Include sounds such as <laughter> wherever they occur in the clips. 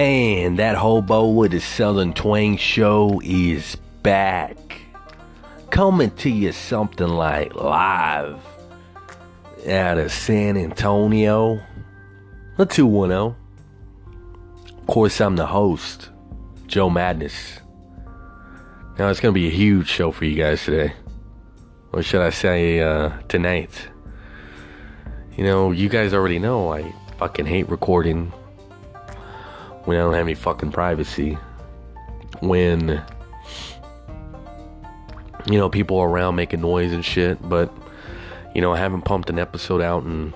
And that hobo with the Southern Twang show is back. Coming to you something like live out of San Antonio. The 210. Of course, I'm the host, Joe Madness. Now, it's going to be a huge show for you guys today. Or should I say, uh, tonight? You know, you guys already know I fucking hate recording when I don't have any fucking privacy. When, you know, people are around making noise and shit, but, you know, I haven't pumped an episode out in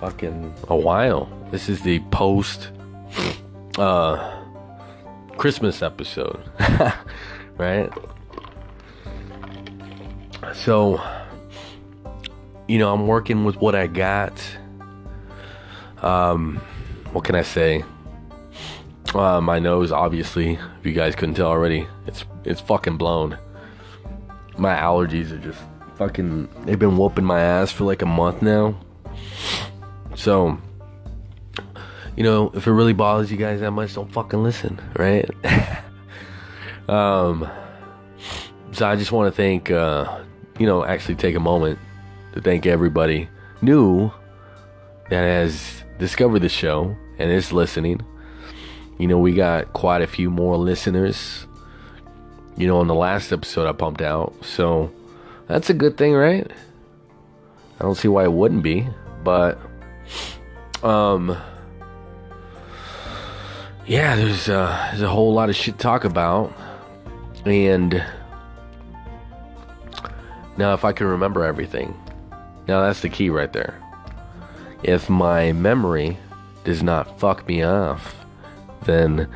fucking a while. This is the post, uh, Christmas episode, <laughs> right? So, you know, I'm working with what I got. Um, what can I say? Uh, my nose, obviously, if you guys couldn't tell already, it's it's fucking blown. My allergies are just fucking. They've been whooping my ass for like a month now. So, you know, if it really bothers you guys that much, don't fucking listen, right? <laughs> um. So I just want to thank, uh, you know, actually take a moment to thank everybody new that has discovered the show and is listening. You know, we got quite a few more listeners, you know, on the last episode I pumped out. So that's a good thing, right? I don't see why it wouldn't be, but um yeah, there's uh there's a whole lot of shit to talk about. And now if I can remember everything. Now that's the key right there. If my memory does not fuck me off, then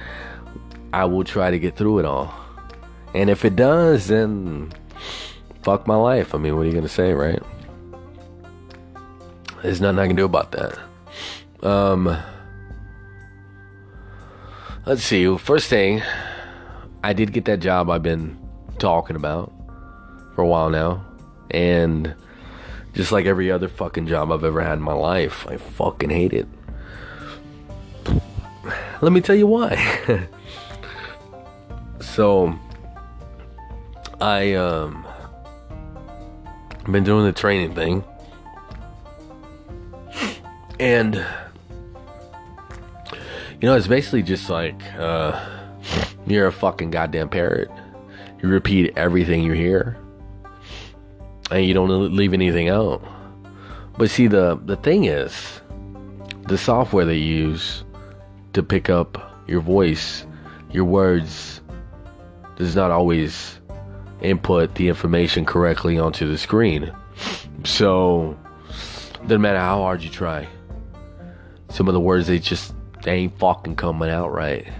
I will try to get through it all. And if it does, then fuck my life. I mean, what are you going to say, right? There's nothing I can do about that. Um, let's see. First thing, I did get that job I've been talking about for a while now. And just like every other fucking job I've ever had in my life, I fucking hate it. Let me tell you why. <laughs> so, I um been doing the training thing, and you know it's basically just like uh, you're a fucking goddamn parrot. You repeat everything you hear, and you don't leave anything out. But see, the the thing is, the software they use to pick up your voice, your words, does not always input the information correctly onto the screen. So, doesn't matter how hard you try. Some of the words they just they ain't fucking coming out right.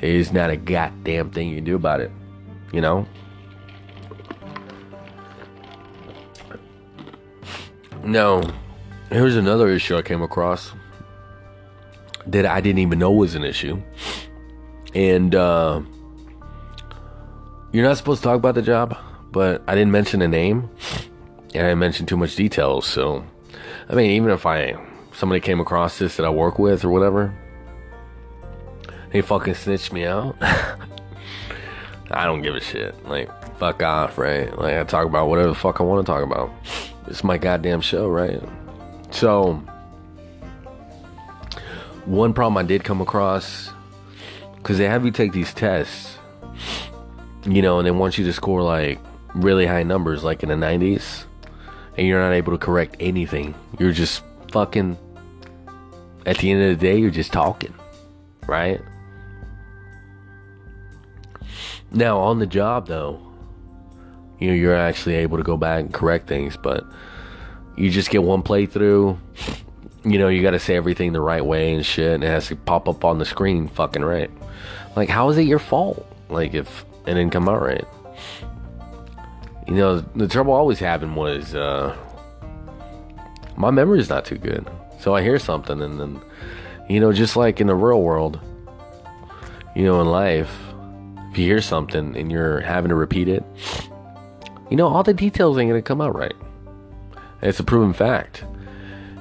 There's not a goddamn thing you can do about it. You know? No. Here's another issue I came across that I didn't even know was an issue. And uh, you're not supposed to talk about the job, but I didn't mention the name, and I didn't mention too much details. So, I mean, even if I somebody came across this that I work with or whatever, they fucking snitched me out. <laughs> I don't give a shit. Like, fuck off, right? Like, I talk about whatever the fuck I want to talk about. It's my goddamn show, right? So, one problem I did come across because they have you take these tests, you know, and they want you to score like really high numbers, like in the 90s, and you're not able to correct anything. You're just fucking, at the end of the day, you're just talking, right? Now, on the job, though, you know, you're actually able to go back and correct things, but you just get one playthrough you know, you got to say everything the right way and shit, and it has to pop up on the screen fucking right. Like, how is it your fault? Like, if it didn't come out right. You know, the trouble always happened was uh, my memory is not too good. So I hear something, and then, you know, just like in the real world, you know, in life, if you hear something and you're having to repeat it, you know, all the details ain't gonna come out right. It's a proven fact.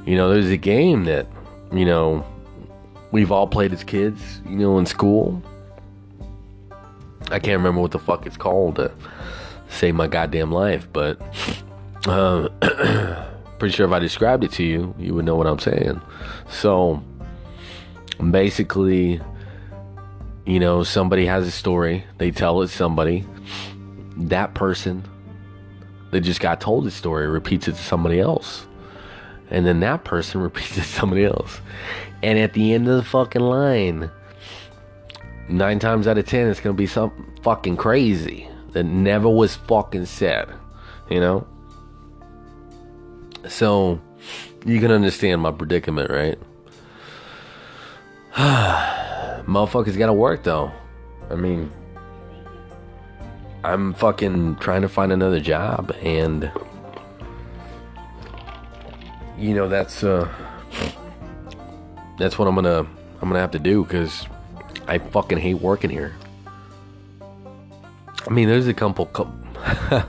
You know, there's a game that, you know, we've all played as kids, you know, in school. I can't remember what the fuck it's called to save my goddamn life, but uh, <clears throat> pretty sure if I described it to you, you would know what I'm saying. So basically, you know, somebody has a story, they tell it somebody, that person that just got told the story repeats it to somebody else. And then that person <laughs> repeats it to somebody else. And at the end of the fucking line, nine times out of ten, it's gonna be something fucking crazy that never was fucking said, you know? So, you can understand my predicament, right? <sighs> Motherfuckers gotta work though. I mean, I'm fucking trying to find another job and you know that's uh that's what I'm gonna I'm gonna have to do because I fucking hate working here. I mean, there's a couple <laughs>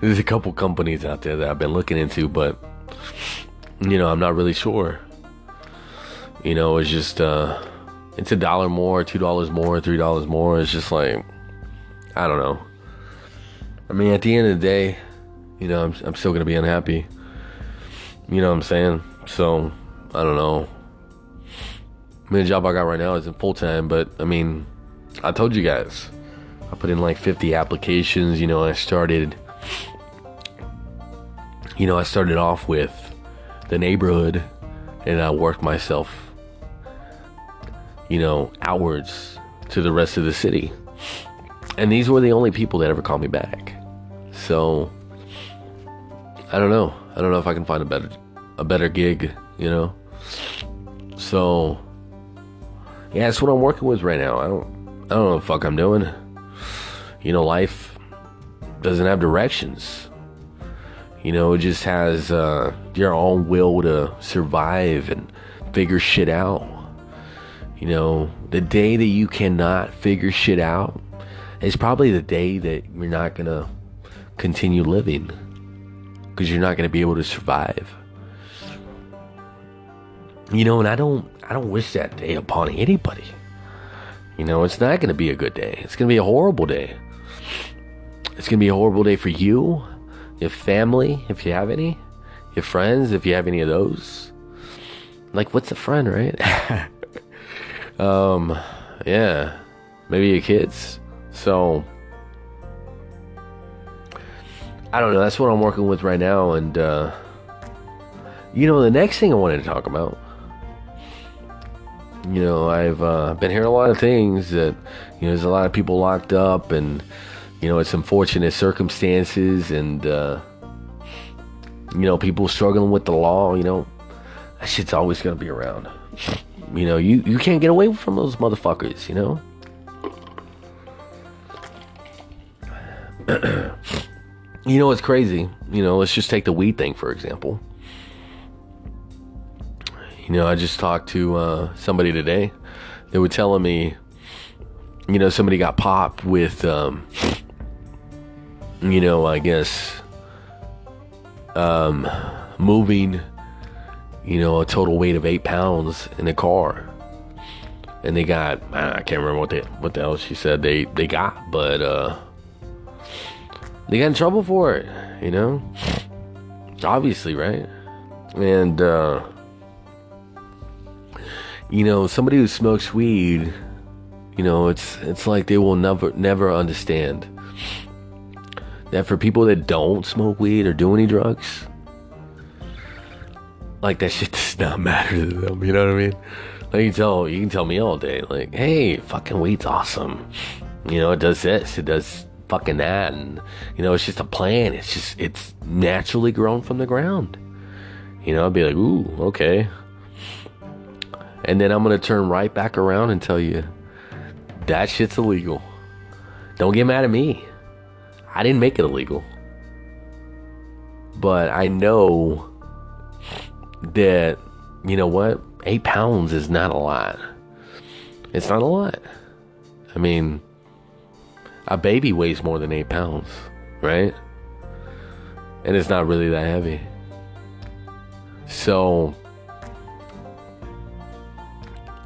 there's a couple companies out there that I've been looking into, but you know, I'm not really sure. You know, it's just uh it's a dollar more, two dollars more, three dollars more. It's just like I don't know. I mean, at the end of the day, you know, I'm I'm still gonna be unhappy. You know what I'm saying? So I don't know. I mean, the job I got right now isn't full time, but I mean, I told you guys, I put in like 50 applications. You know, I started, you know, I started off with the neighborhood and I worked myself, you know, outwards to the rest of the city. And these were the only people that ever called me back. So, I don't know. I don't know if I can find a better a better gig, you know. So, yeah, that's what I'm working with right now. I don't, I don't know what the fuck I'm doing. You know, life doesn't have directions. You know, it just has uh, your own will to survive and figure shit out. You know, the day that you cannot figure shit out is probably the day that you're not gonna continue living because you're not gonna be able to survive. You know, and I don't I don't wish that day upon anybody. You know, it's not going to be a good day. It's going to be a horrible day. It's going to be a horrible day for you, your family, if you have any, your friends, if you have any of those. Like, what's a friend, right? <laughs> um, yeah, maybe your kids. So, I don't know. That's what I'm working with right now. And, uh, you know, the next thing I wanted to talk about you know, I've uh, been hearing a lot of things that, you know, there's a lot of people locked up and, you know, it's unfortunate circumstances and, uh, you know, people struggling with the law, you know, that shit's always going to be around. You know, you, you can't get away from those motherfuckers, you know? <clears throat> <clears throat> you know, it's crazy. You know, let's just take the weed thing, for example. You know, I just talked to uh, somebody today. They were telling me, you know, somebody got popped with, um, you know, I guess, um, moving, you know, a total weight of eight pounds in a car. And they got, I can't remember what they, what the hell she said they, they got, but, uh, they got in trouble for it, you know? Obviously, right? And, uh, you know, somebody who smokes weed, you know, it's it's like they will never never understand that for people that don't smoke weed or do any drugs, like that shit <laughs> does not matter to them. You know what I mean? Like you tell you can tell me all day, like, hey, fucking weed's awesome. You know, it does this, it does fucking that, and you know, it's just a plant. It's just it's naturally grown from the ground. You know, I'd be like, ooh, okay. And then I'm going to turn right back around and tell you that shit's illegal. Don't get mad at me. I didn't make it illegal. But I know that, you know what? Eight pounds is not a lot. It's not a lot. I mean, a baby weighs more than eight pounds, right? And it's not really that heavy. So,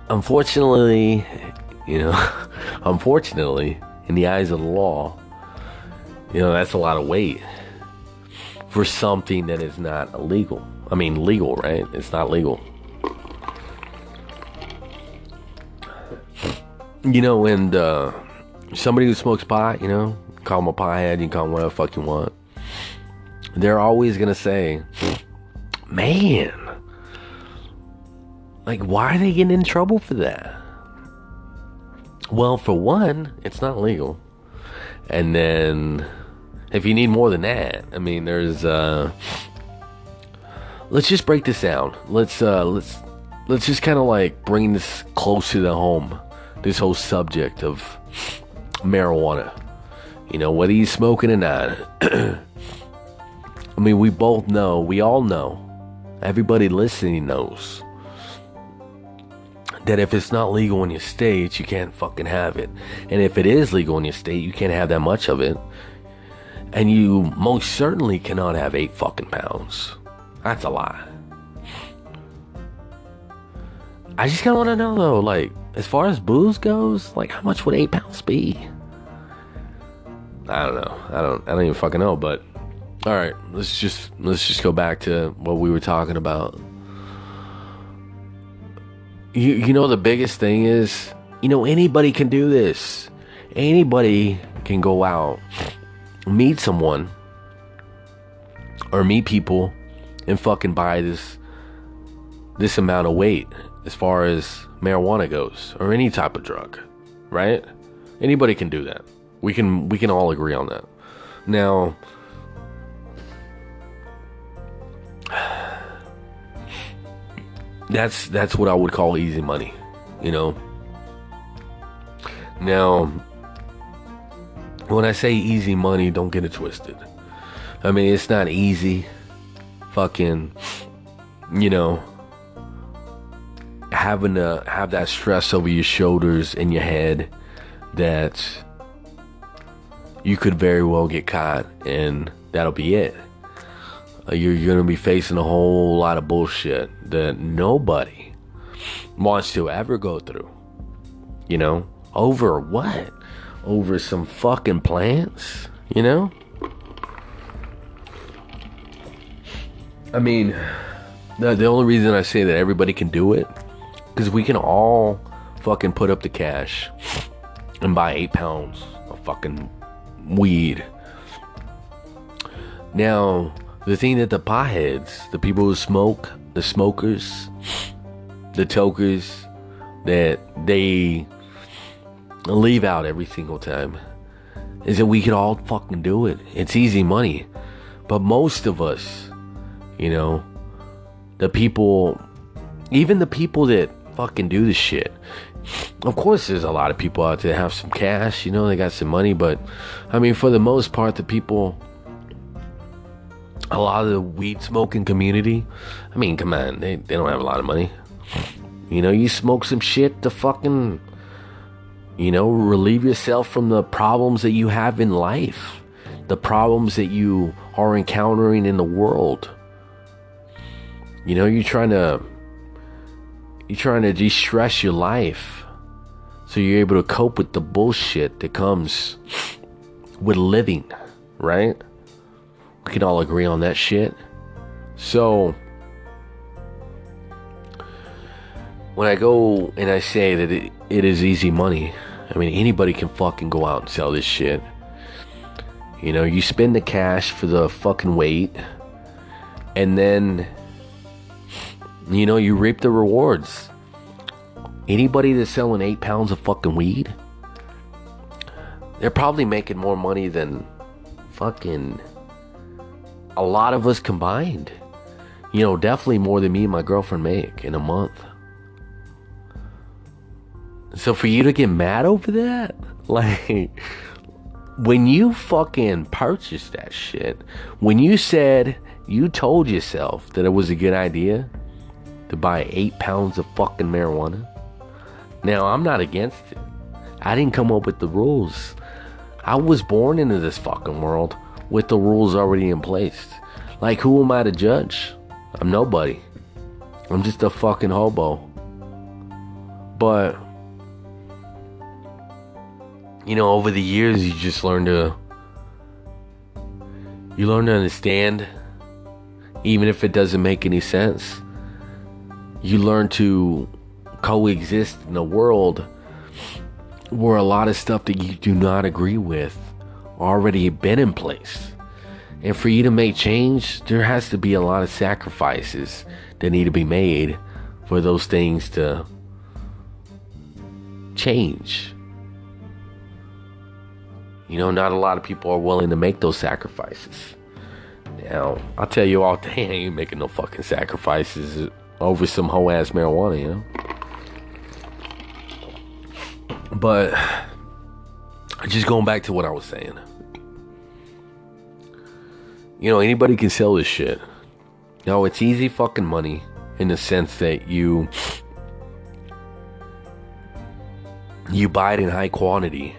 unfortunately, you know, <laughs> unfortunately, in the eyes of the law, you know, that's a lot of weight for something that is not illegal. I mean, legal, right? It's not legal. You know, and uh, somebody who smokes pot, you know, call them a pothead, you can call them whatever the fuck you want. They're always gonna say, man, like, why are they getting in trouble for that? Well, for one, it's not legal. And then, if you need more than that, I mean, there's, uh, let's just break this down. Let's, uh, let's, let's just kind of like bring this closer to home. This whole subject of marijuana. You know, whether he's smoking or not. <clears throat> I mean, we both know, we all know, everybody listening knows that if it's not legal in your state, you can't fucking have it. And if it is legal in your state, you can't have that much of it. And you most certainly cannot have eight fucking pounds. That's a lie. I just kind of want to know though, like, as far as booze goes, like, how much would eight pounds be? I don't know. I don't. I don't even fucking know. But all right, let's just let's just go back to what we were talking about. You you know the biggest thing is you know anybody can do this. Anybody can go out, meet someone, or meet people, and fucking buy this this amount of weight as far as marijuana goes or any type of drug, right? Anybody can do that. We can we can all agree on that. Now <sighs> that's that's what I would call easy money, you know. Now when I say easy money, don't get it twisted. I mean, it's not easy fucking you know having to have that stress over your shoulders and your head that you could very well get caught and that'll be it. Uh, you're, you're gonna be facing a whole lot of bullshit that nobody wants to ever go through. You know? Over what? Over some fucking plants? You know? I mean, the, the only reason I say that everybody can do it, because we can all fucking put up the cash and buy eight pounds of fucking weed. Now, the thing that the potheads, the people who smoke, the smokers, the tokers, that they leave out every single time is that we could all fucking do it. It's easy money. But most of us, you know, the people, even the people that fucking do the shit, of course, there's a lot of people out there have some cash, you know, they got some money, but I mean, for the most part, the people, a lot of the weed smoking community, I mean, come on, they, they don't have a lot of money. You know, you smoke some shit to fucking, you know, relieve yourself from the problems that you have in life, the problems that you are encountering in the world. You know, you're trying to you're trying to de-stress your life so you're able to cope with the bullshit that comes with living, right? We can all agree on that shit. So when I go and I say that it, it is easy money, I mean anybody can fucking go out and sell this shit. You know, you spend the cash for the fucking weight and then you know, you reap the rewards. Anybody that's selling eight pounds of fucking weed, they're probably making more money than fucking a lot of us combined. You know, definitely more than me and my girlfriend make in a month. So for you to get mad over that, <laughs> like, when you fucking purchased that shit, when you said you told yourself that it was a good idea, to buy eight pounds of fucking marijuana. Now, I'm not against it. I didn't come up with the rules. I was born into this fucking world with the rules already in place. Like, who am I to judge? I'm nobody. I'm just a fucking hobo. But you know, over the years you just learn to you learn to understand even if it doesn't make any sense. You learn to coexist in a world where a lot of stuff that you do not agree with already been in place. And for you to make change, there has to be a lot of sacrifices that need to be made for those things to change. You know, not a lot of people are willing to make those sacrifices. Now, I'll tell you all <laughs> day, I ain't making no fucking sacrifices over some whole ass marijuana, you know? But just going back to what I was saying. You know, anybody can sell this shit. No, it's easy fucking money in the sense that you you buy it in high quantity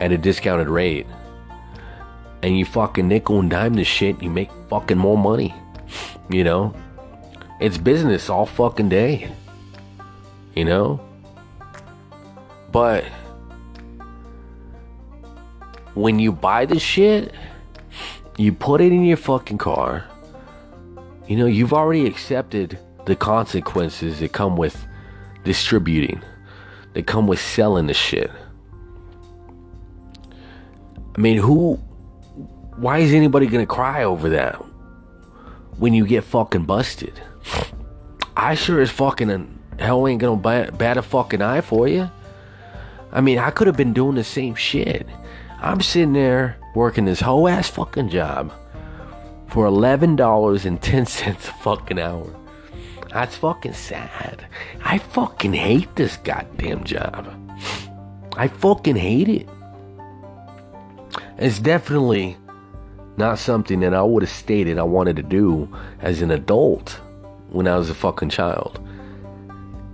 at a discounted rate and you fucking nickel and dime this shit, you make fucking more money. You know? It's business all fucking day. You know? But when you buy the shit, you put it in your fucking car. You know, you've already accepted the consequences that come with distributing, that come with selling the shit. I mean, who, why is anybody gonna cry over that when you get fucking busted? I sure as fucking hell ain't gonna bat, bat a fucking eye for you. I mean, I could have been doing the same shit. I'm sitting there working this whole ass fucking job for $11.10 a fucking hour. That's fucking sad. I fucking hate this goddamn job. I fucking hate it. It's definitely not something that I would have stated I wanted to do as an adult when I was a fucking child.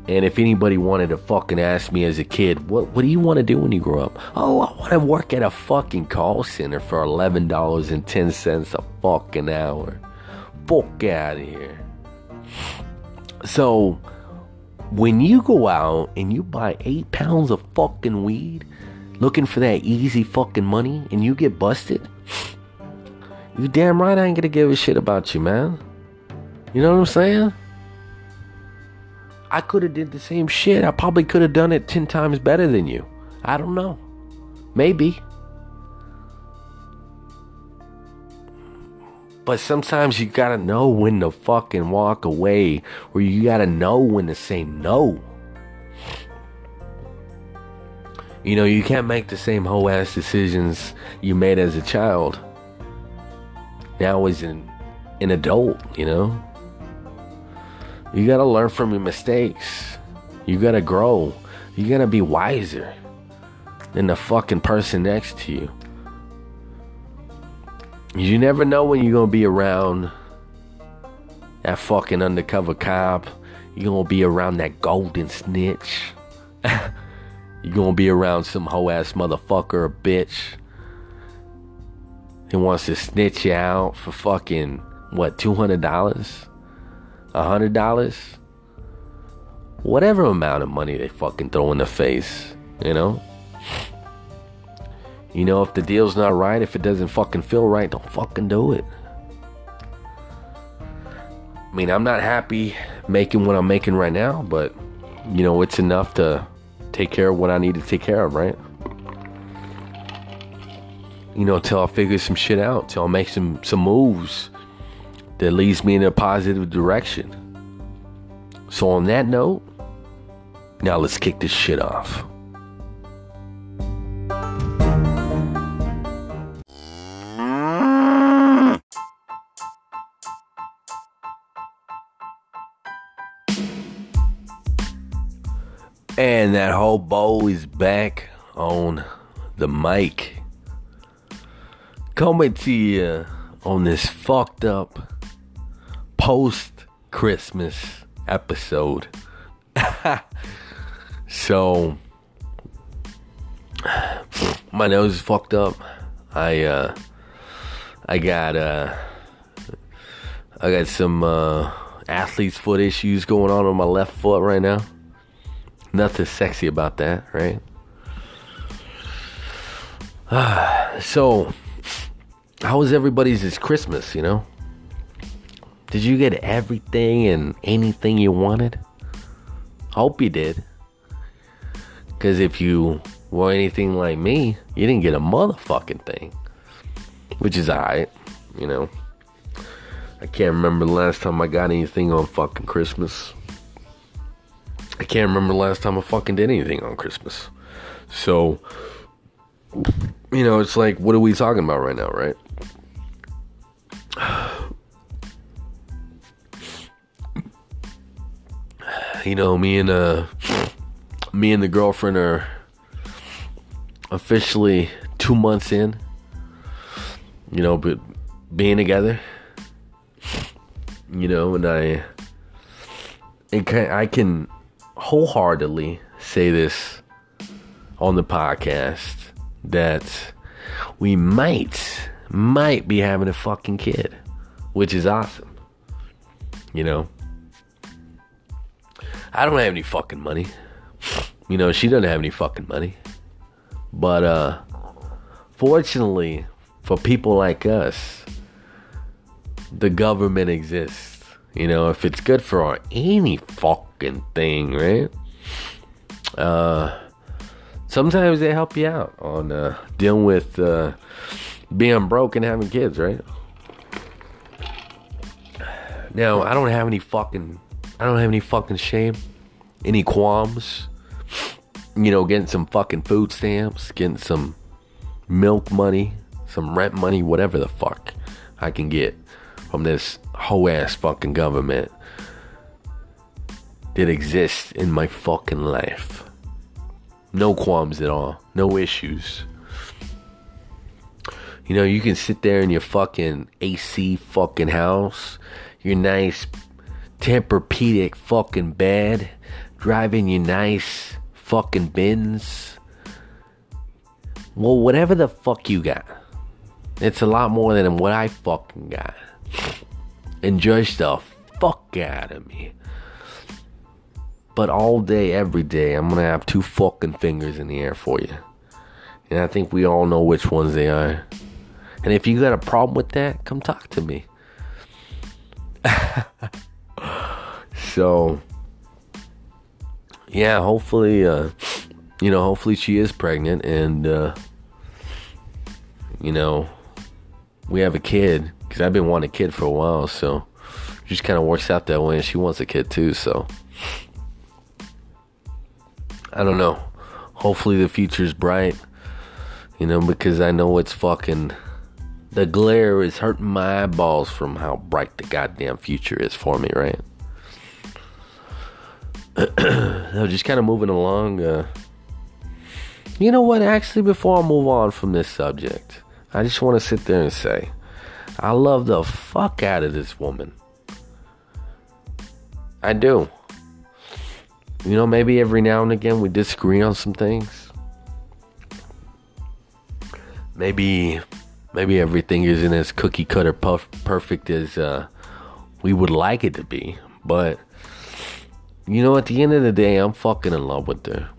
And if anybody wanted to fucking ask me as a kid, what what do you want to do when you grow up? Oh, I want to work at a fucking call center for eleven dollars and ten cents a fucking hour. Fuck out of here. So when you go out and you buy eight pounds of fucking weed, looking for that easy fucking money, and you get busted, you damn right I ain't gonna give a shit about you, man. You know what I'm saying? I could have did the same shit. I probably could have done it 10 times better than you. I don't know. Maybe. But sometimes you gotta know when to fucking walk away, or you gotta know when to say no. You know, you can't make the same whole ass decisions you made as a child. Now as an, an adult, you know? You gotta learn from your mistakes. You gotta grow. You gotta be wiser than the fucking person next to you. You never know when you're gonna be around that fucking undercover cop. You're gonna be around that golden snitch. <laughs> you're gonna be around some hoe ass motherfucker or bitch who wants to snitch you out for fucking, what, $200? A hundred dollars, whatever amount of money they fucking throw in the face, you know. You know, if the deal's not right, if it doesn't fucking feel right, don't fucking do it. I mean, I'm not happy making what I'm making right now, but you know, it's enough to take care of what I need to take care of, right? You know, till I figure some shit out, till I make some some moves that leads me in a positive direction. So, on that note, now let's kick this shit off. And that whole bowl is back on the mic. Coming to you on this fucked up post Christmas episode. <laughs> so my nose is fucked up. I uh I got uh I got some uh athlete's foot issues going on on my left foot right now. Nothing sexy about that, right? <sighs> so, how was everybody's this Christmas, you know? Did you get everything and anything you wanted? Hope you did. Because if you were anything like me, you didn't get a motherfucking thing. Which is alright, you know. I can't remember the last time I got anything on fucking Christmas. I can't remember the last time I fucking did anything on Christmas. So, you know, it's like, what are we talking about right now, right? <sighs> You know, me and uh, me and the girlfriend are officially two months in. You know, but being together. You know, and I, it can, I can wholeheartedly say this on the podcast that we might might be having a fucking kid, which is awesome. You know, I don't have any fucking money. You know, she doesn't have any fucking money. But uh fortunately for people like us, the government exists. You know, if it's good for any fucking thing, right? Uh sometimes they help you out on uh, dealing with uh, being broke and having kids, right? Now, I don't have any fucking, I don't have any fucking shame, any qualms. You know, getting some fucking food stamps, getting some milk money, some rent money, whatever the fuck I can get from this whole ass fucking government that exists in my fucking life. No qualms at all. No issues. You know, you can sit there in your fucking AC fucking house, your nice Tempur-Pedic fucking bed, driving you nice fucking Benz. Well, whatever the fuck you got. It's a lot more than what I fucking got. Enjoy the fuck out of me. But all day, every day, I'm gonna have two fucking fingers in the air for you. And I think we all know which ones they are. And if you got a problem with that, come talk to me. <laughs> so, yeah, hopefully, uh, you know, hopefully she is pregnant and, uh, you know, we have a kid. Because I've been wanting a kid for a while, so it just kind of works out that way. And she wants a kid too, so. I don't know. Hopefully the future's bright. You know, because I know it's fucking. The glare is hurting my eyeballs from how bright the goddamn future is for me, right? <clears throat> no, just kind of moving along. Uh, you know what? Actually, before I move on from this subject, I just want to sit there and say, I love the fuck out of this woman. I do. You know, maybe every now and again we disagree on some things. Maybe, maybe everything isn't as cookie cutter puff perfect as uh, we would like it to be. But you know, at the end of the day, I'm fucking in love with her.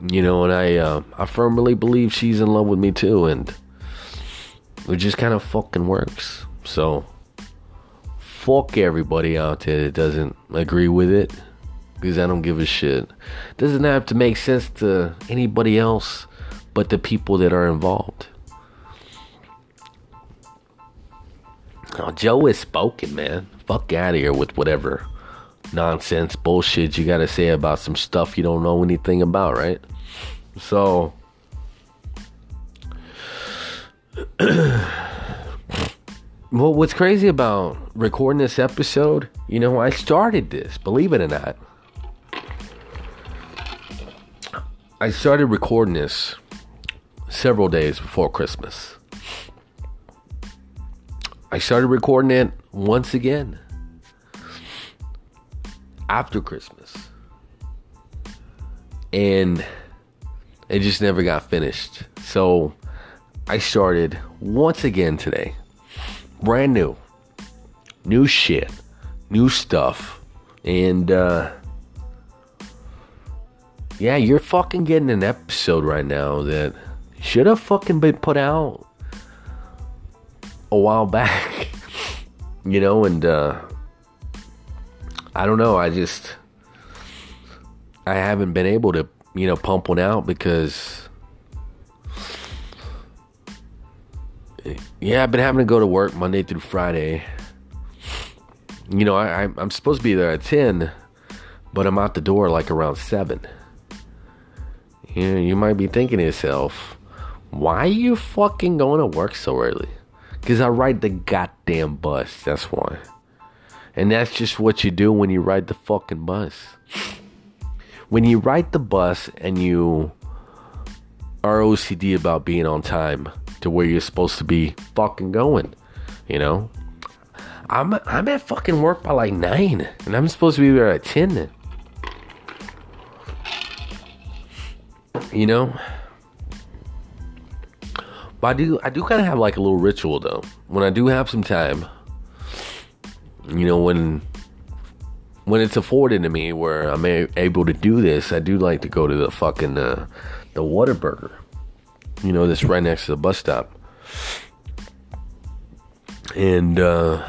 You know, and I, uh, I firmly believe she's in love with me too, and it just kind of fucking works. So, fuck everybody out there that doesn't agree with it because I don't give a shit. Doesn't have to make sense to anybody else but the people that are involved. Oh, Joe is spoken, man. Fuck out of here with whatever nonsense bullshit you gotta say about some stuff you don't know anything about, right? So. <clears throat> well, what's crazy about recording this episode, you know, I started this, believe it or not. I started recording this several days before Christmas. I started recording it once again after Christmas. And it just never got finished. So I started once again today. Brand new. New shit. New stuff. And uh yeah, you're fucking getting an episode right now that should have fucking been put out a while back. <laughs> you know, and uh I don't know, I just I haven't been able to, you know, pump one out because yeah, I've been having to go to work Monday through Friday. You know, I, I'm supposed to be there at 10, but I'm out the door like around 7. You, know, you might be thinking to yourself, why are you fucking going to work so early? Because I ride the goddamn bus, that's why. And that's just what you do when you ride the fucking bus. When you ride the bus and you are OCD about being on time to where you're supposed to be fucking going, you know? I'm I'm at fucking work by like nine, and I'm supposed to be there at ten. You know. But I do I do kind of have like a little ritual though. When I do have some time, you know, when when it's afforded to me where I'm a- able to do this, I do like to go to the fucking uh, the Whataburger. You know, that's right next to the bus stop. And uh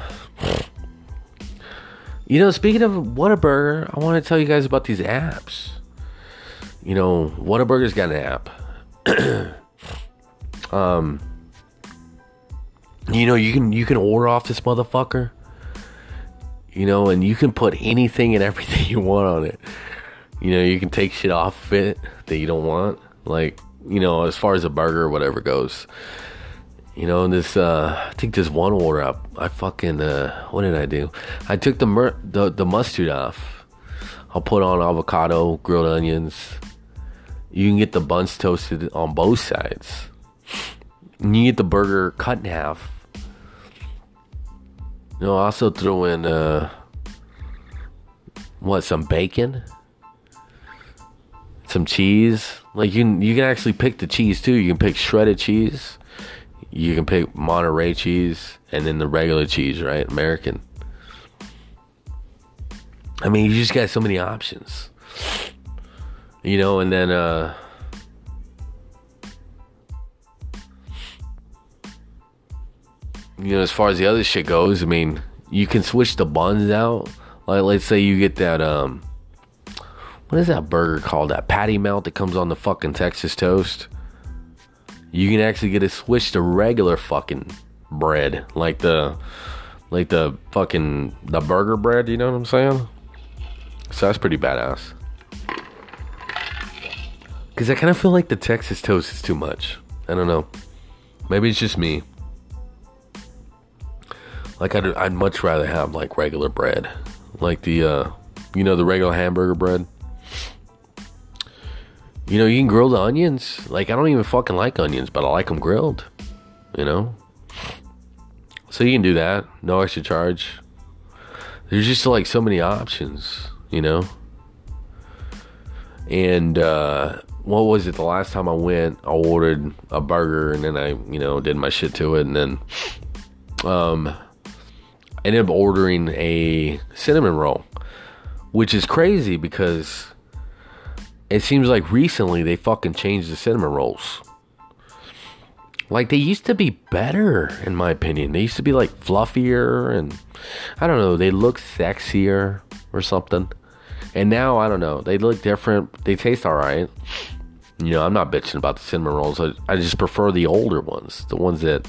you know, speaking of Whataburger, I want to tell you guys about these apps. You know, Whataburger's got an app. <clears throat> um, you know, you can you can order off this motherfucker. You know, and you can put anything and everything <laughs> you want on it. You know, you can take shit off of it that you don't want, like you know, as far as a burger or whatever goes. You know, this uh I think this one order up. I fucking uh what did I do? I took the mer- the the mustard off. I'll put on avocado, grilled onions. You can get the buns toasted on both sides. You get the burger cut in half. You know, also throw in uh what, some bacon? Some cheese. Like you you can actually pick the cheese too. You can pick shredded cheese you can pick Monterey cheese and then the regular cheese, right? American. I mean, you just got so many options. You know, and then uh you know, as far as the other shit goes, I mean, you can switch the buns out. Like let's say you get that um what is that burger called? That patty melt that comes on the fucking Texas toast you can actually get it switched to regular fucking bread, like the like the fucking the burger bread. You know what I'm saying? So that's pretty badass. Cause I kind of feel like the Texas toast is too much. I don't know. Maybe it's just me. Like I'd, I'd much rather have like regular bread, like the uh, you know the regular hamburger bread. You know, you can grill the onions. Like, I don't even fucking like onions, but I like them grilled. You know? So you can do that. No extra charge. There's just like so many options, you know? And, uh, what was it? The last time I went, I ordered a burger and then I, you know, did my shit to it. And then, um, ended up ordering a cinnamon roll, which is crazy because it seems like recently they fucking changed the cinnamon rolls. Like they used to be better, in my opinion. They used to be like fluffier and I don't know, they look sexier or something. And now I don't know, they look different. They taste alright. You know, I'm not bitching about the cinnamon rolls. I, I just prefer the older ones, the ones that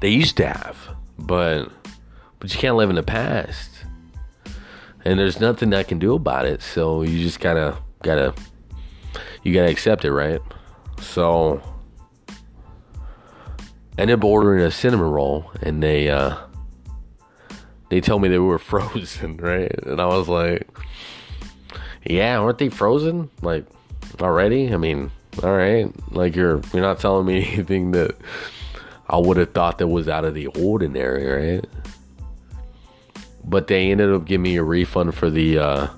they used to have. But but you can't live in the past and there's nothing I can do about it. So you just gotta gotta you gotta accept it, right? So I ended up ordering a cinnamon roll, and they uh, they told me they were <laughs> frozen, right? And I was like, "Yeah, aren't they frozen? Like already? I mean, all right. Like you're you're not telling me <laughs> anything that I would have thought that was out of the ordinary, right?" but they ended up giving me a refund for the uh,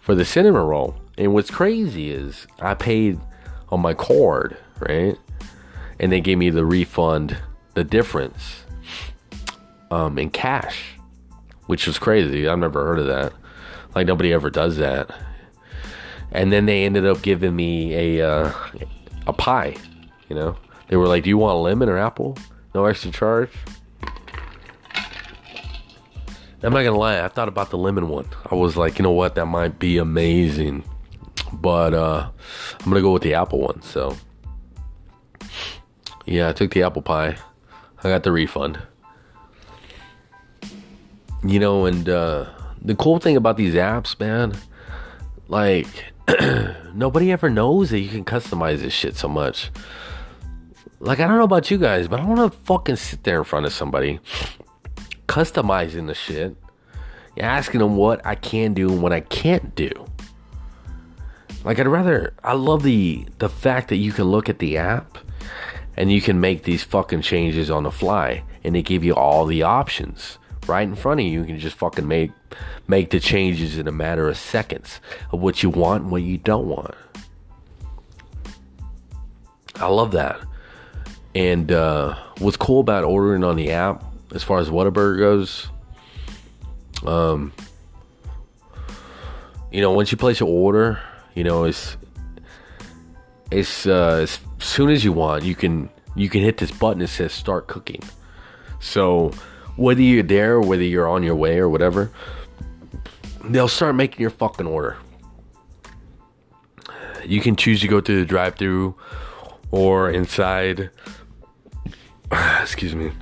for the cinnamon roll. And what's crazy is I paid on my card, right? And they gave me the refund, the difference, um, in cash, which was crazy. I've never heard of that. Like nobody ever does that. and then they ended up giving me a uh, a pie. You know, they were like, "Do you want a lemon or apple? No extra charge." I'm not gonna lie, I thought about the lemon one. I was like, you know what, that might be amazing, but uh, I'm gonna go with the apple one. So, yeah, I took the apple pie. I got the refund. You know, and uh, the cool thing about these apps, man, like <clears throat> nobody ever knows that you can customize this shit so much. Like I don't know about you guys, but I don't want to fucking sit there in front of somebody customizing the shit, asking them what I can do and what I can't do. Like I'd rather I love the the fact that you can look at the app and you can make these fucking changes on the fly and they give you all the options right in front of you. You can just fucking make make the changes in a matter of seconds of what you want and what you don't want. I love that. And uh, what's cool about ordering on the app, as far as Whataburger goes, um, you know, once you place your order, you know, it's it's uh, as soon as you want, you can you can hit this button that says start cooking. So whether you're there whether you're on your way or whatever, they'll start making your fucking order. You can choose to go through the drive-through or inside. <sighs> Excuse me.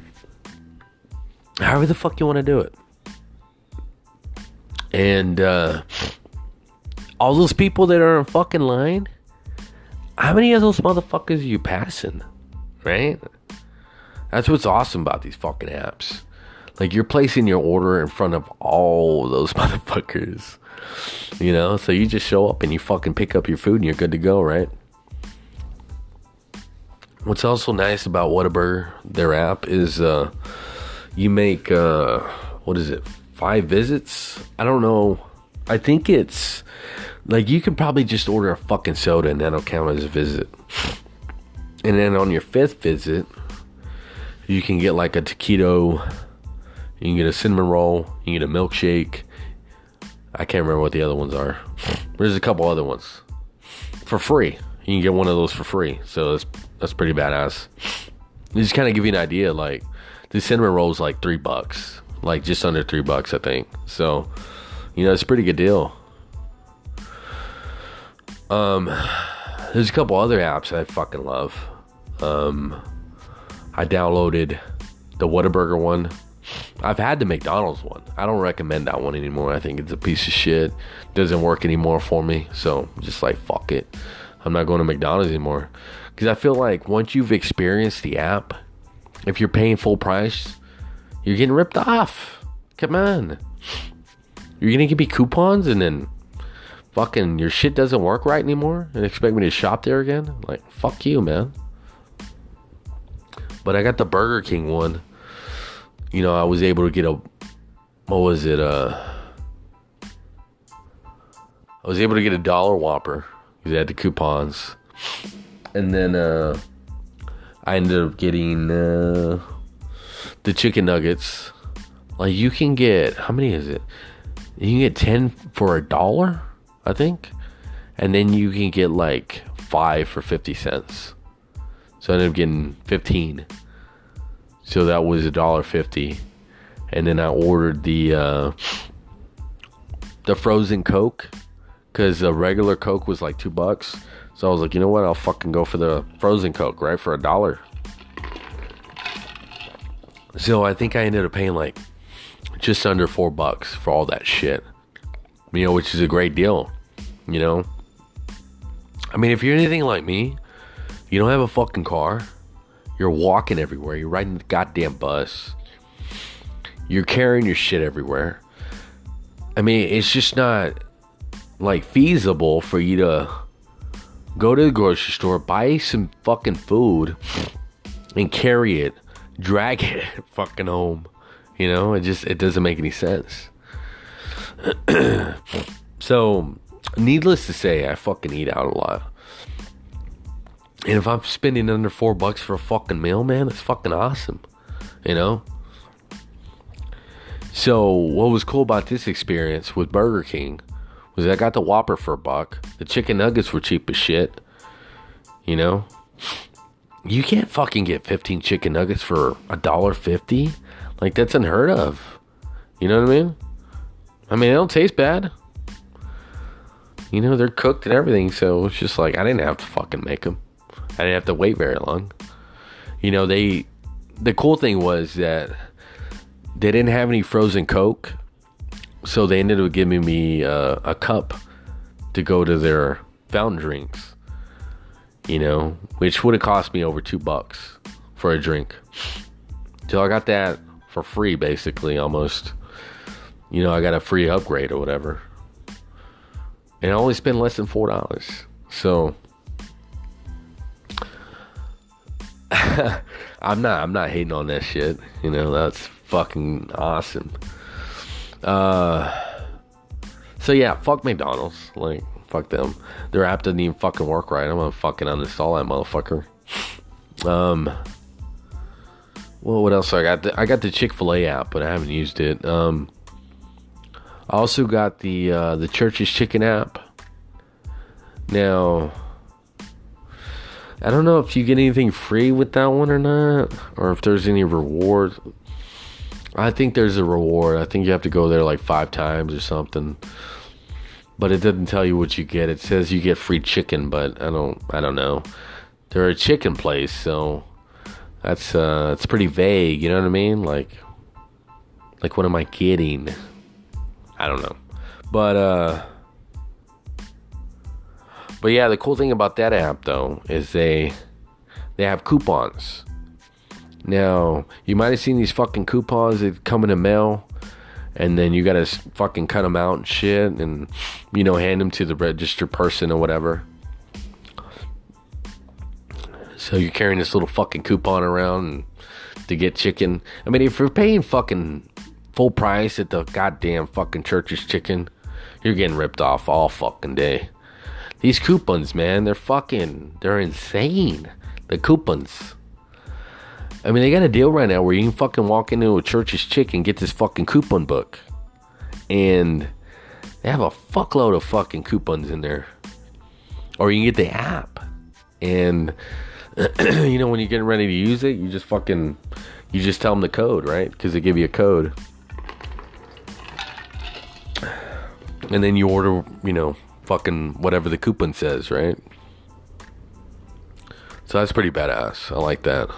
However the fuck you want to do it. And uh, all those people that are in fucking line, how many of those motherfuckers are you passing? Right? That's what's awesome about these fucking apps. Like you're placing your order in front of all those <laughs> motherfuckers. You know, so you just show up and you fucking pick up your food and you're good to go, right? What's also nice about Whataburger, their app, is uh, you make uh, what is it, five visits? I don't know. I think it's like you can probably just order a fucking soda and that'll count as a visit. And then on your fifth visit, you can get like a taquito you can get a cinnamon roll. You can get a milkshake. I can't remember what the other ones are. There's a couple other ones for free. You can get one of those for free. So that's that's pretty badass. just kind of give you an idea. Like the cinnamon roll is like three bucks, like just under three bucks, I think. So you know it's a pretty good deal. Um, there's a couple other apps I fucking love. Um, I downloaded the Whataburger one I've had the McDonald's one. I don't recommend that one anymore. I think it's a piece of shit. Doesn't work anymore for me. So just like fuck it. I'm not going to McDonald's anymore. Because I feel like once you've experienced the app, if you're paying full price, you're getting ripped off. Come on. You're gonna give me coupons and then fucking your shit doesn't work right anymore and expect me to shop there again? Like, fuck you, man. But I got the Burger King one you know, I was able to get a what was it? Uh, I was able to get a dollar Whopper because I had the coupons, and then uh, I ended up getting uh, the chicken nuggets. Like you can get how many is it? You can get ten for a dollar, I think, and then you can get like five for fifty cents. So I ended up getting fifteen. So that was a dollar fifty, and then I ordered the uh, the frozen Coke because a regular Coke was like two bucks. So I was like, you know what? I'll fucking go for the frozen Coke, right, for a dollar. So I think I ended up paying like just under four bucks for all that shit. You know, which is a great deal. You know, I mean, if you're anything like me, you don't have a fucking car you're walking everywhere. You're riding the goddamn bus. You're carrying your shit everywhere. I mean, it's just not like feasible for you to go to the grocery store, buy some fucking food, and carry it, drag <laughs> it fucking home. You know, it just it doesn't make any sense. <clears throat> so, needless to say, I fucking eat out a lot. And if I'm spending under four bucks for a fucking meal, man, it's fucking awesome. You know? So, what was cool about this experience with Burger King was I got the Whopper for a buck. The chicken nuggets were cheap as shit. You know? You can't fucking get 15 chicken nuggets for a dollar fifty. Like that's unheard of. You know what I mean? I mean, they don't taste bad. You know, they're cooked and everything, so it's just like I didn't have to fucking make them. I didn't have to wait very long. You know, they the cool thing was that they didn't have any frozen Coke, so they ended up giving me uh, a cup to go to their fountain drinks. You know, which would have cost me over two bucks for a drink. So I got that for free, basically, almost. You know, I got a free upgrade or whatever, and I only spent less than four dollars. So <laughs> I'm not I'm not hating on that shit. You know, that's fucking awesome. Uh so yeah, fuck McDonald's. Like, fuck them. Their app doesn't even fucking work right. I'm gonna fucking uninstall that motherfucker. Um well what else I got? The, I got the Chick-fil-A app, but I haven't used it. Um I also got the uh the Church's Chicken app. Now I don't know if you get anything free with that one or not, or if there's any reward. I think there's a reward. I think you have to go there like five times or something. But it doesn't tell you what you get. It says you get free chicken, but I don't. I don't know. They're a chicken place, so that's uh, it's pretty vague. You know what I mean? Like, like what am I getting? I don't know. But uh but yeah, the cool thing about that app though is they they have coupons. Now, you might have seen these fucking coupons that come in the mail and then you gotta fucking cut them out and shit and you know hand them to the registered person or whatever so you're carrying this little fucking coupon around to get chicken i mean if you're paying fucking full price at the goddamn fucking church's chicken you're getting ripped off all fucking day these coupons, man, they're fucking, they're insane. The coupons. I mean, they got a deal right now where you can fucking walk into a church's chick and get this fucking coupon book. And they have a fuckload of fucking coupons in there. Or you can get the app. And, <clears throat> you know, when you're getting ready to use it, you just fucking, you just tell them the code, right? Because they give you a code. And then you order, you know, fucking whatever the coupon says, right? So that's pretty badass. I like that.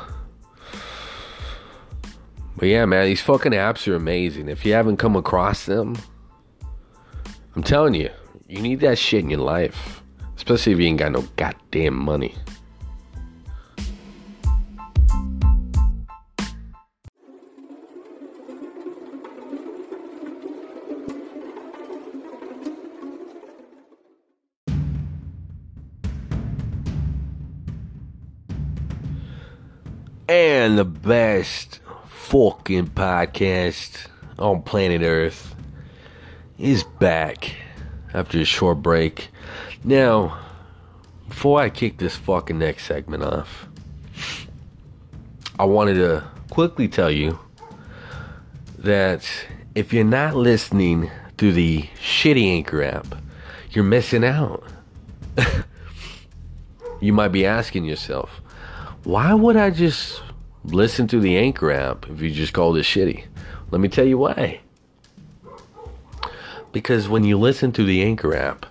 But yeah, man, these fucking apps are amazing. If you haven't come across them, I'm telling you, you need that shit in your life. Especially if you ain't got no goddamn money. and the best fucking podcast on planet Earth is back after a short break. Now, before I kick this fucking next segment off, I wanted to quickly tell you that if you're not listening to the shitty Anchor app, you're missing out. <laughs> you might be asking yourself, why would I just listen to the Anchor app if you just call this shitty? Let me tell you why. Because when you listen to the Anchor app,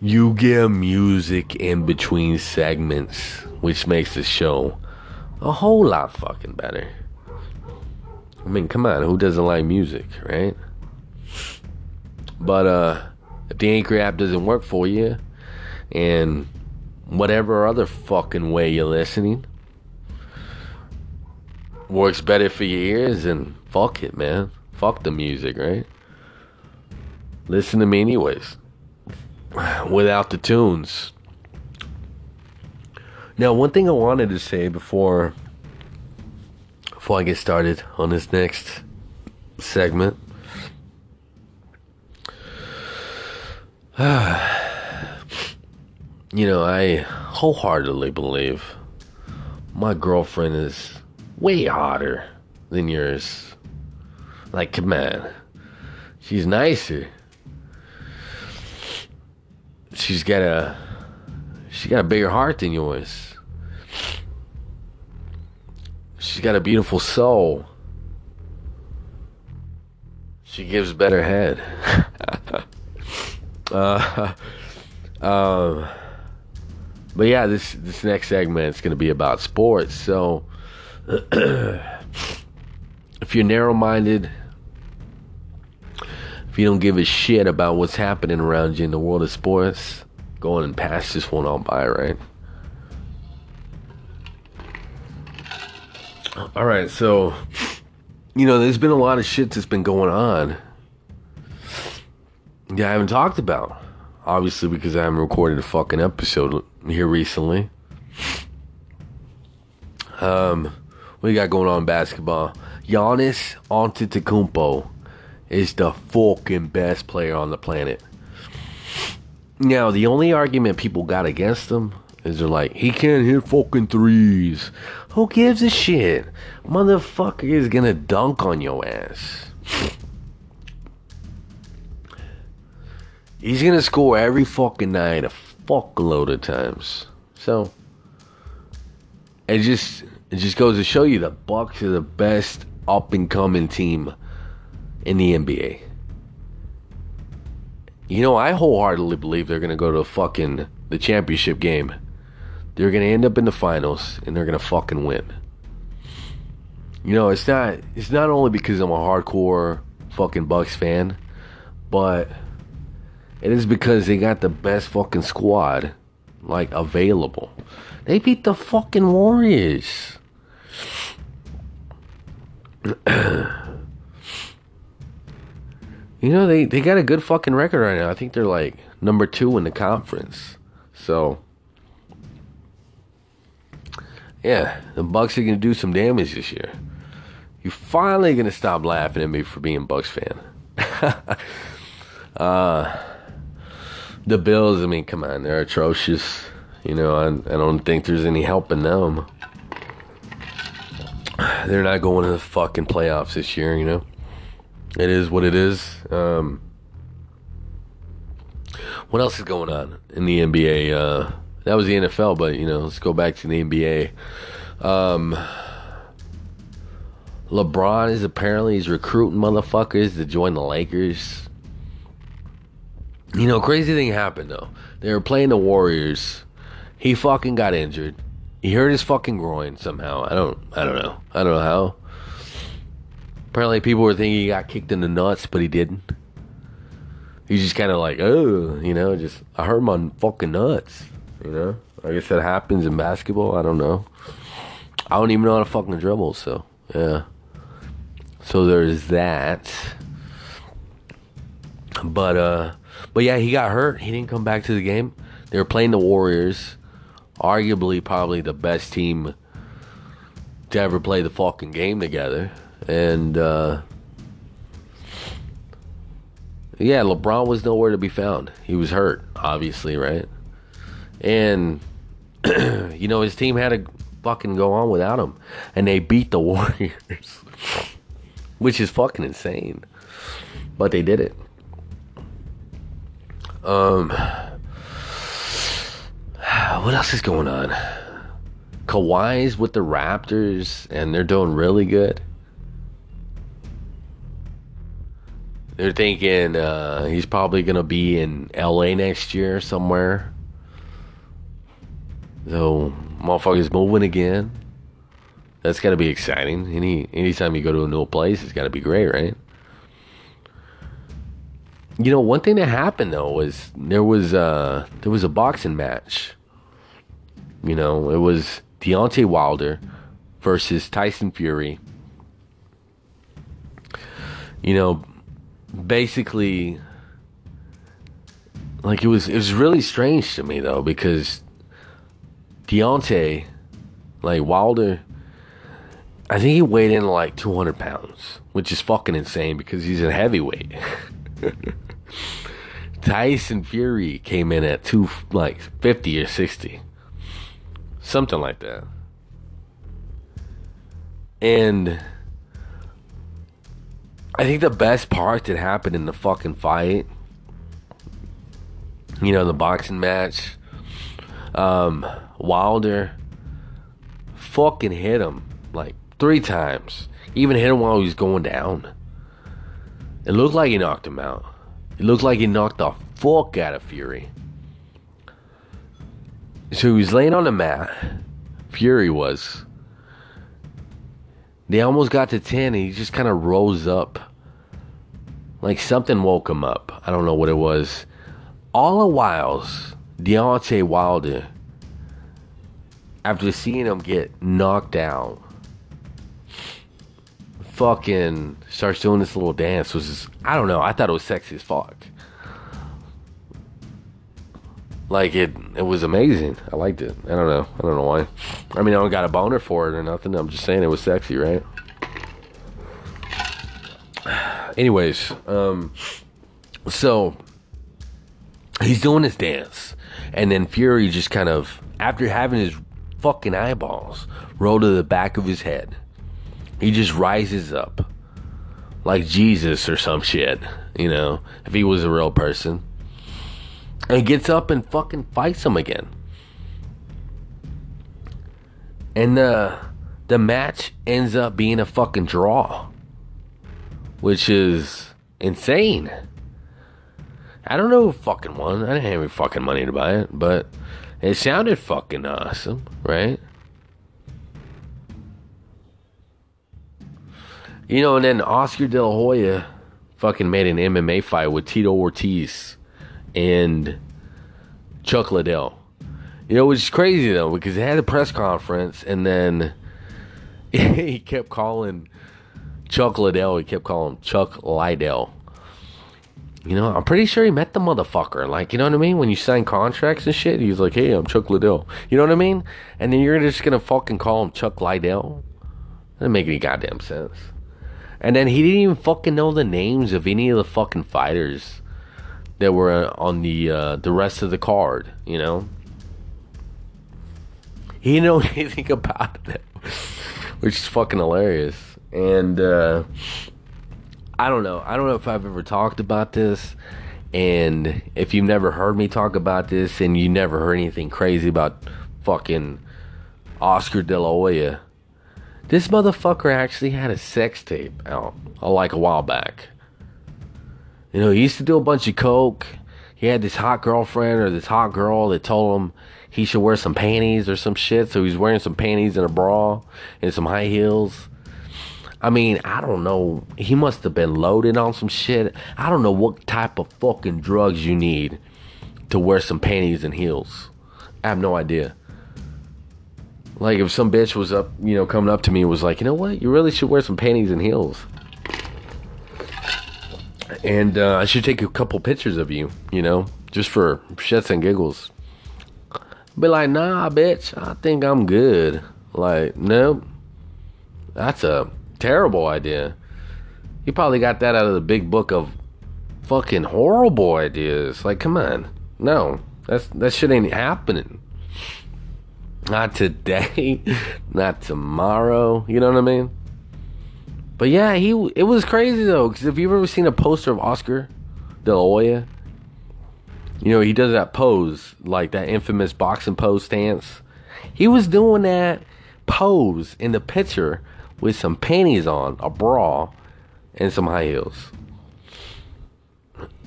you get music in between segments, which makes the show a whole lot fucking better. I mean, come on, who doesn't like music, right? But uh if the Anchor app doesn't work for you and whatever other fucking way you're listening, works better for your ears, and fuck it, man. Fuck the music, right? Listen to me anyways. <sighs> Without the tunes. Now, one thing I wanted to say before before I get started on this next segment. <sighs> you know, I wholeheartedly believe my girlfriend is way hotter than yours. Like, come on. She's nicer. she's got a she got a bigger heart than yours. She's got a beautiful soul. She gives better head. <laughs> uh, um, but yeah, this this next segment is going to be about sports. So, if you're narrow-minded, if you don't give a shit about what's happening around you in the world of sports, go going and pass this one on by, right? All right, so you know, there's been a lot of shit that's been going on that I haven't talked about. Obviously, because I haven't recorded a fucking episode here recently. Um, what you got going on in basketball? Giannis Antetokounmpo is the fucking best player on the planet. Now, the only argument people got against him is they're like, he can't hit fucking threes. Who gives a shit? Motherfucker is gonna dunk on your ass. He's gonna score every fucking night a fuckload of times. So it just it just goes to show you the Bucks are the best up and coming team in the NBA. You know, I wholeheartedly believe they're gonna go to the fucking the championship game. They're gonna end up in the finals and they're gonna fucking win. You know, it's not it's not only because I'm a hardcore fucking Bucks fan, but it is because they got the best fucking squad like available. They beat the fucking Warriors. You know, they, they got a good fucking record right now. I think they're like number two in the conference. So yeah, the Bucks are gonna do some damage this year. You're finally gonna stop laughing at me for being Bucks fan. <laughs> uh the Bills, I mean, come on, they're atrocious. You know, I, I don't think there's any helping them. <sighs> They're not going to the fucking playoffs this year, you know. It is what it is. Um, what else is going on in the NBA? Uh, that was the NFL, but you know, let's go back to the NBA. Um, LeBron is apparently he's recruiting motherfuckers to join the Lakers. You know, crazy thing happened though. They were playing the Warriors. He fucking got injured. He hurt his fucking groin somehow. I don't I don't know. I don't know how. Apparently people were thinking he got kicked in the nuts, but he didn't. He's just kind of like, oh, you know, just I hurt my fucking nuts. You know, I guess that happens in basketball. I don't know. I don't even know how to fucking dribble. So yeah. So there's that. But uh but yeah, he got hurt. He didn't come back to the game. They were playing the Warriors, arguably probably the best team to ever play the fucking game together. And uh yeah, LeBron was nowhere to be found. He was hurt, obviously, right? And <clears throat> you know, his team had to fucking go on without him. And they beat the <laughs> Warriors. Which is fucking insane. But they did it. Um, what else is going on? Kawhi's with the Raptors, and they're doing really good. They're thinking uh, he's probably gonna be in LA next year somewhere. So motherfuckers moving again. That's gotta be exciting. Any anytime you go to a new place, it's gotta be great, right? You know, one thing that happened though was there was uh there was a boxing match. You know, it was Deontay Wilder versus Tyson Fury. You know, basically like it was it was really strange to me though because Deontay, like Wilder, I think he weighed in like 200 pounds, which is fucking insane because he's a heavyweight. <laughs> Tyson Fury came in at two like 50 or 60. Something like that. And I think the best part that happened in the fucking fight you know, the boxing match. Um, Wilder fucking hit him like three times. Even hit him while he was going down. It looked like he knocked him out. It looked like he knocked the fuck out of Fury. So he was laying on the mat. Fury was. They almost got to 10 and he just kind of rose up. Like something woke him up. I don't know what it was. All the whiles, Deontay Wilder, after seeing him get knocked out, fucking starts doing this little dance. Was just, I don't know. I thought it was sexy as fuck. Like it, it was amazing. I liked it. I don't know. I don't know why. I mean, I don't got a boner for it or nothing. I'm just saying it was sexy, right? <sighs> Anyways, um, so he's doing his dance, and then Fury just kind of, after having his fucking eyeballs roll to the back of his head, he just rises up like Jesus or some shit, you know, if he was a real person and gets up and fucking fights him again. And the the match ends up being a fucking draw, which is insane. I don't know who fucking won. I didn't have any fucking money to buy it, but it sounded fucking awesome, right? You know, and then Oscar De La Hoya fucking made an MMA fight with Tito Ortiz and Chuck Liddell. You know, which is crazy though, because they had a press conference and then <laughs> he kept calling Chuck Liddell, he kept calling Chuck Liddell. You know, I'm pretty sure he met the motherfucker. Like, you know what I mean? When you sign contracts and shit, he's like, hey, I'm Chuck Liddell. You know what I mean? And then you're just gonna fucking call him Chuck Liddell? That doesn't make any goddamn sense. And then he didn't even fucking know the names of any of the fucking fighters that were on the uh, the rest of the card. You know, he didn't know <laughs> anything about them, which is fucking hilarious. And uh, I don't know. I don't know if I've ever talked about this. And if you've never heard me talk about this, and you never heard anything crazy about fucking Oscar De La Hoya, this motherfucker actually had a sex tape out uh, like a while back. You know, he used to do a bunch of coke. He had this hot girlfriend or this hot girl that told him he should wear some panties or some shit. So he's wearing some panties and a bra and some high heels. I mean, I don't know. He must have been loaded on some shit. I don't know what type of fucking drugs you need to wear some panties and heels. I have no idea. Like if some bitch was up, you know, coming up to me and was like, you know what, you really should wear some panties and heels and uh, I should take a couple pictures of you, you know, just for shits and giggles. Be like, nah, bitch, I think I'm good. Like, nope, that's a terrible idea. You probably got that out of the big book of fucking horrible ideas. Like, come on, no, that's that shit ain't happening. Not today, <laughs> not tomorrow. You know what I mean? But yeah, he it was crazy though. Because if you've ever seen a poster of Oscar De La Hoya, you know he does that pose like that infamous boxing pose stance. He was doing that pose in the picture with some panties on, a bra, and some high heels.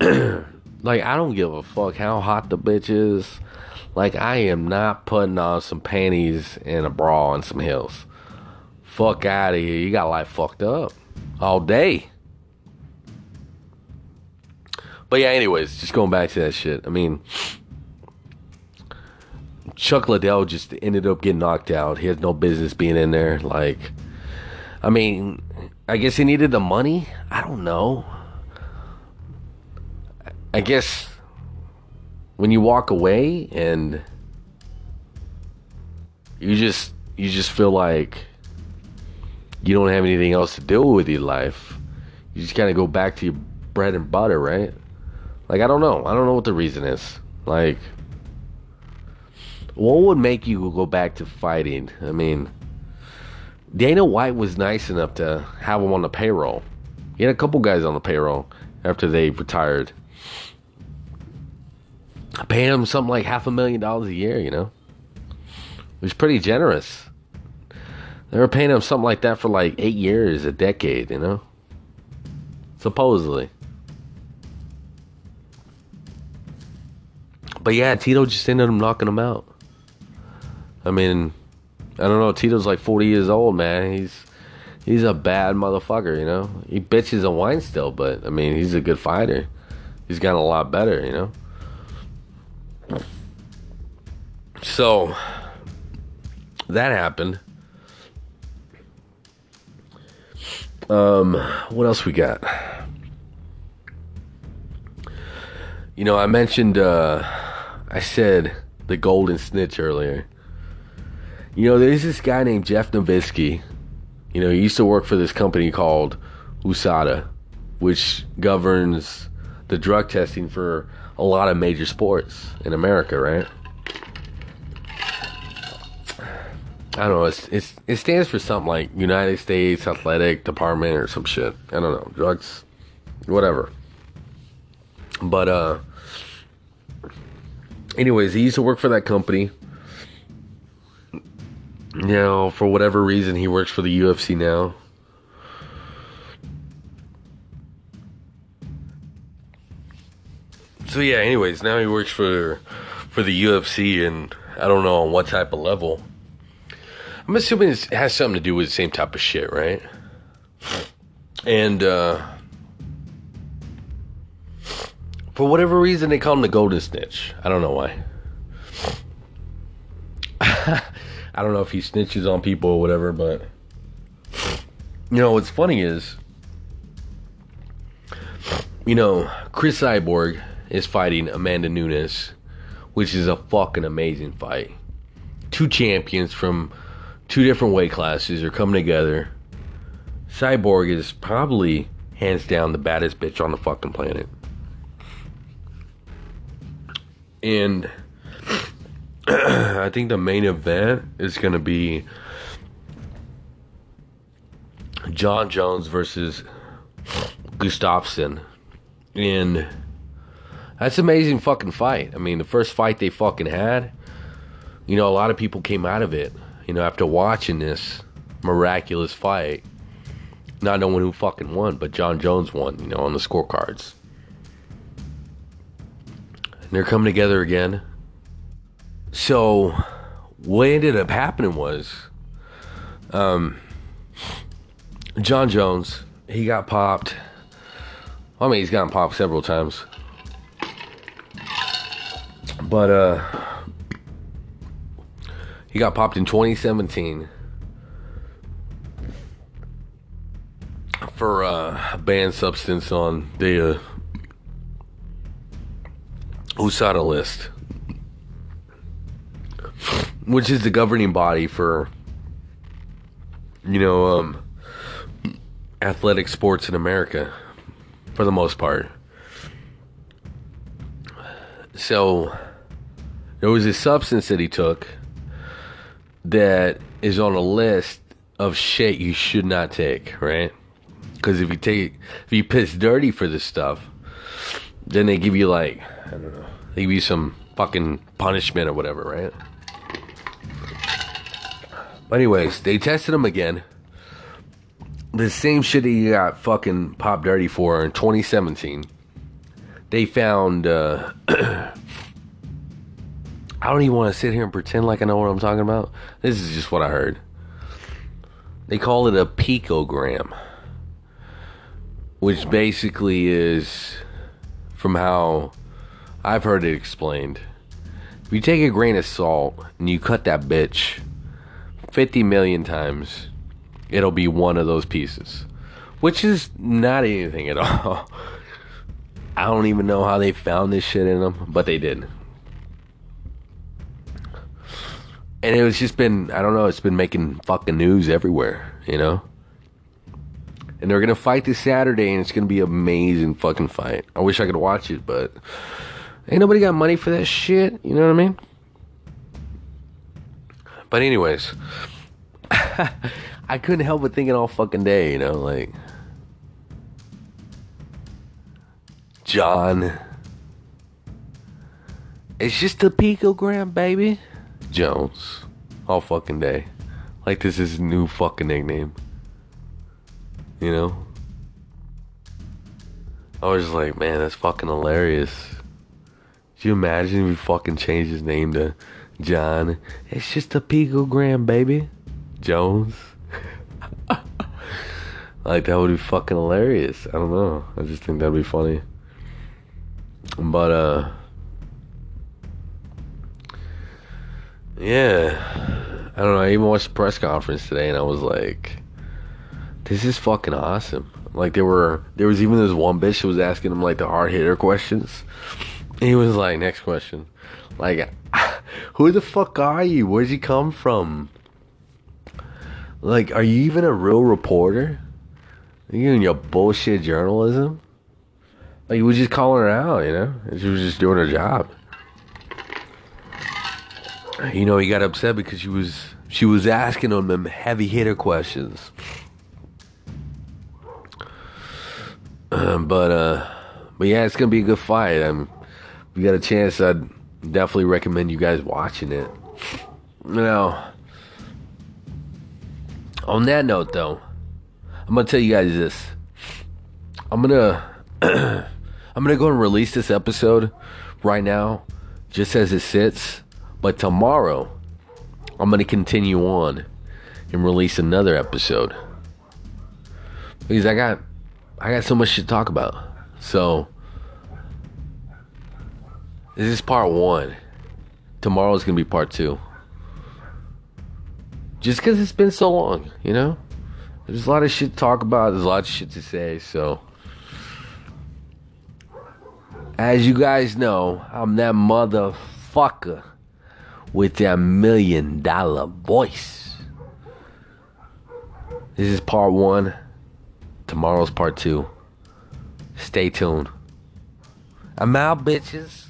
<clears throat> like I don't give a fuck how hot the bitch is. Like I am not putting on some panties and a bra and some heels fuck out of here. You got life fucked up all day. But yeah, anyways, just going back to that shit. I mean, Chuck Liddell just ended up getting knocked out. He has no business being in there. Like, I mean, I guess he needed the money. I don't know. I guess when you walk away and you just you just feel like you don't have anything else to do with your life, you just kind of go back to your bread and butter, right? Like, I don't know. I don't know what the reason is. Like, what would make you go back to fighting? I mean, Dana White was nice enough to have him on the payroll. He had a couple guys on the payroll after they retired. paying him something like half a million dollars a year, you know? It was pretty generous. They were paying him something like that for like eight years, a decade, you know? Supposedly. But yeah, Tito just ended up knocking him out. I mean, I don't know. Tito's like 40 years old, man. He's he's a bad motherfucker, you know. He bitches and whines still, but I mean, he's a good fighter. He's gotten a lot better, you know. So that happened. Um, what else we got? You know, I mentioned, uh, I said the golden snitch earlier. You know, there's this guy named Jeff Novitzky. You know, he used to work for this company called USADA, which governs the drug testing for a lot of major sports in America, right? I don't know. It's, it's it stands for something like United States Athletic Department or some shit. I don't know. Drugs, whatever. But uh, anyways, he used to work for that company. Know, for whatever reason, he works for the UFC now. So yeah, anyways, now he works for for the UFC, and I don't know on what type of level. I'm assuming it has something to do with the same type of shit, right? And uh, for whatever reason, they call him the Golden Snitch. I don't know why. <laughs> I don't know if he snitches on people or whatever, but you know what's funny is, you know, Cris Cyborg is fighting Amanda Nunes, which is a fucking amazing fight. Two champions from two different weight classes are coming together. Cyborg is probably hands down the baddest bitch on the fucking planet. And <clears throat> I think the main event is going to be Jon Jones versus Gustafsson. And that's an amazing fucking fight. I mean, the first fight they fucking had, you know, a lot of people came out of it you know, after watching this miraculous fight, not knowing who fucking won, but Jon Jones won, you know, on the scorecards. And they're coming together again. So, what ended up happening was, um, Jon Jones, he got popped. I mean, he's gotten popped several times. But, uh, he got popped in 2017 for uh, a banned substance on the uh, USADA list, which is the governing body for, you know, um, athletic sports in America, for the most part. So there was a substance that he took that is on a list of shit you should not take, right? Because if you take, if you piss dirty for this stuff, then they give you like, I don't know, they give you some fucking punishment or whatever, right? But anyways, they tested him again. The same shit that he got fucking popped dirty for in 2017. They found uh, <clears throat> I don't even want to sit here and pretend like I know what I'm talking about. This is just what I heard. They call it a picogram, which basically is, from how I've heard it explained, if you take a grain of salt and you cut that bitch 50 million times, it'll be one of those pieces, which is not anything at <laughs> all. I don't even know how they found this shit in them, but they did. And it was just been I don't know, it's been making fucking news everywhere, you know. And they're gonna fight this Saturday, and it's gonna be an amazing fucking fight. I wish I could watch it, but ain't nobody got money for that shit. You know what I mean? But anyways, <laughs> I couldn't help but thinking all fucking day, you know, like Jon. It's just a picogram, baby. Jones. All fucking day. Like this is new fucking nickname. You know? I was just like, man, that's fucking hilarious. Could you imagine if we fucking changed his name to Jon? It's just a picogram, baby. Jones. <laughs> like that would be fucking hilarious. I don't know. I just think that'd be funny. But uh Yeah. I don't know. I even watched the press conference today and I was like, this is fucking awesome. Like there were there was even this one bitch who was asking him like the hard hitter questions. And he was like, next question. Like <laughs> who the fuck are you? Where'd you come from? Like, are you even a real reporter? Are you in your bullshit journalism? Like, he was just calling her out, you know? She was just doing her job you know, he got upset because she was she was asking him them heavy hitter questions. Um, but uh, but yeah, it's gonna be a good fight. Um, if you got a chance, I'd definitely recommend you guys watching it. Now, on that note, though, I'm gonna tell you guys this. I'm gonna <clears throat> I'm gonna go and release this episode right now, just as it sits but tomorrow, I'm going to continue on and release another episode. Because I got I got so much to talk about. So this is part 1. Tomorrow's to be part 2. Just cuz it's been so long, you know? There's a lot of shit to talk about, there's a lot of shit to say, so as you guys know, I'm that motherfucker with their million dollar voice. This is part one. Tomorrow's part two. Stay tuned. I'm out, bitches.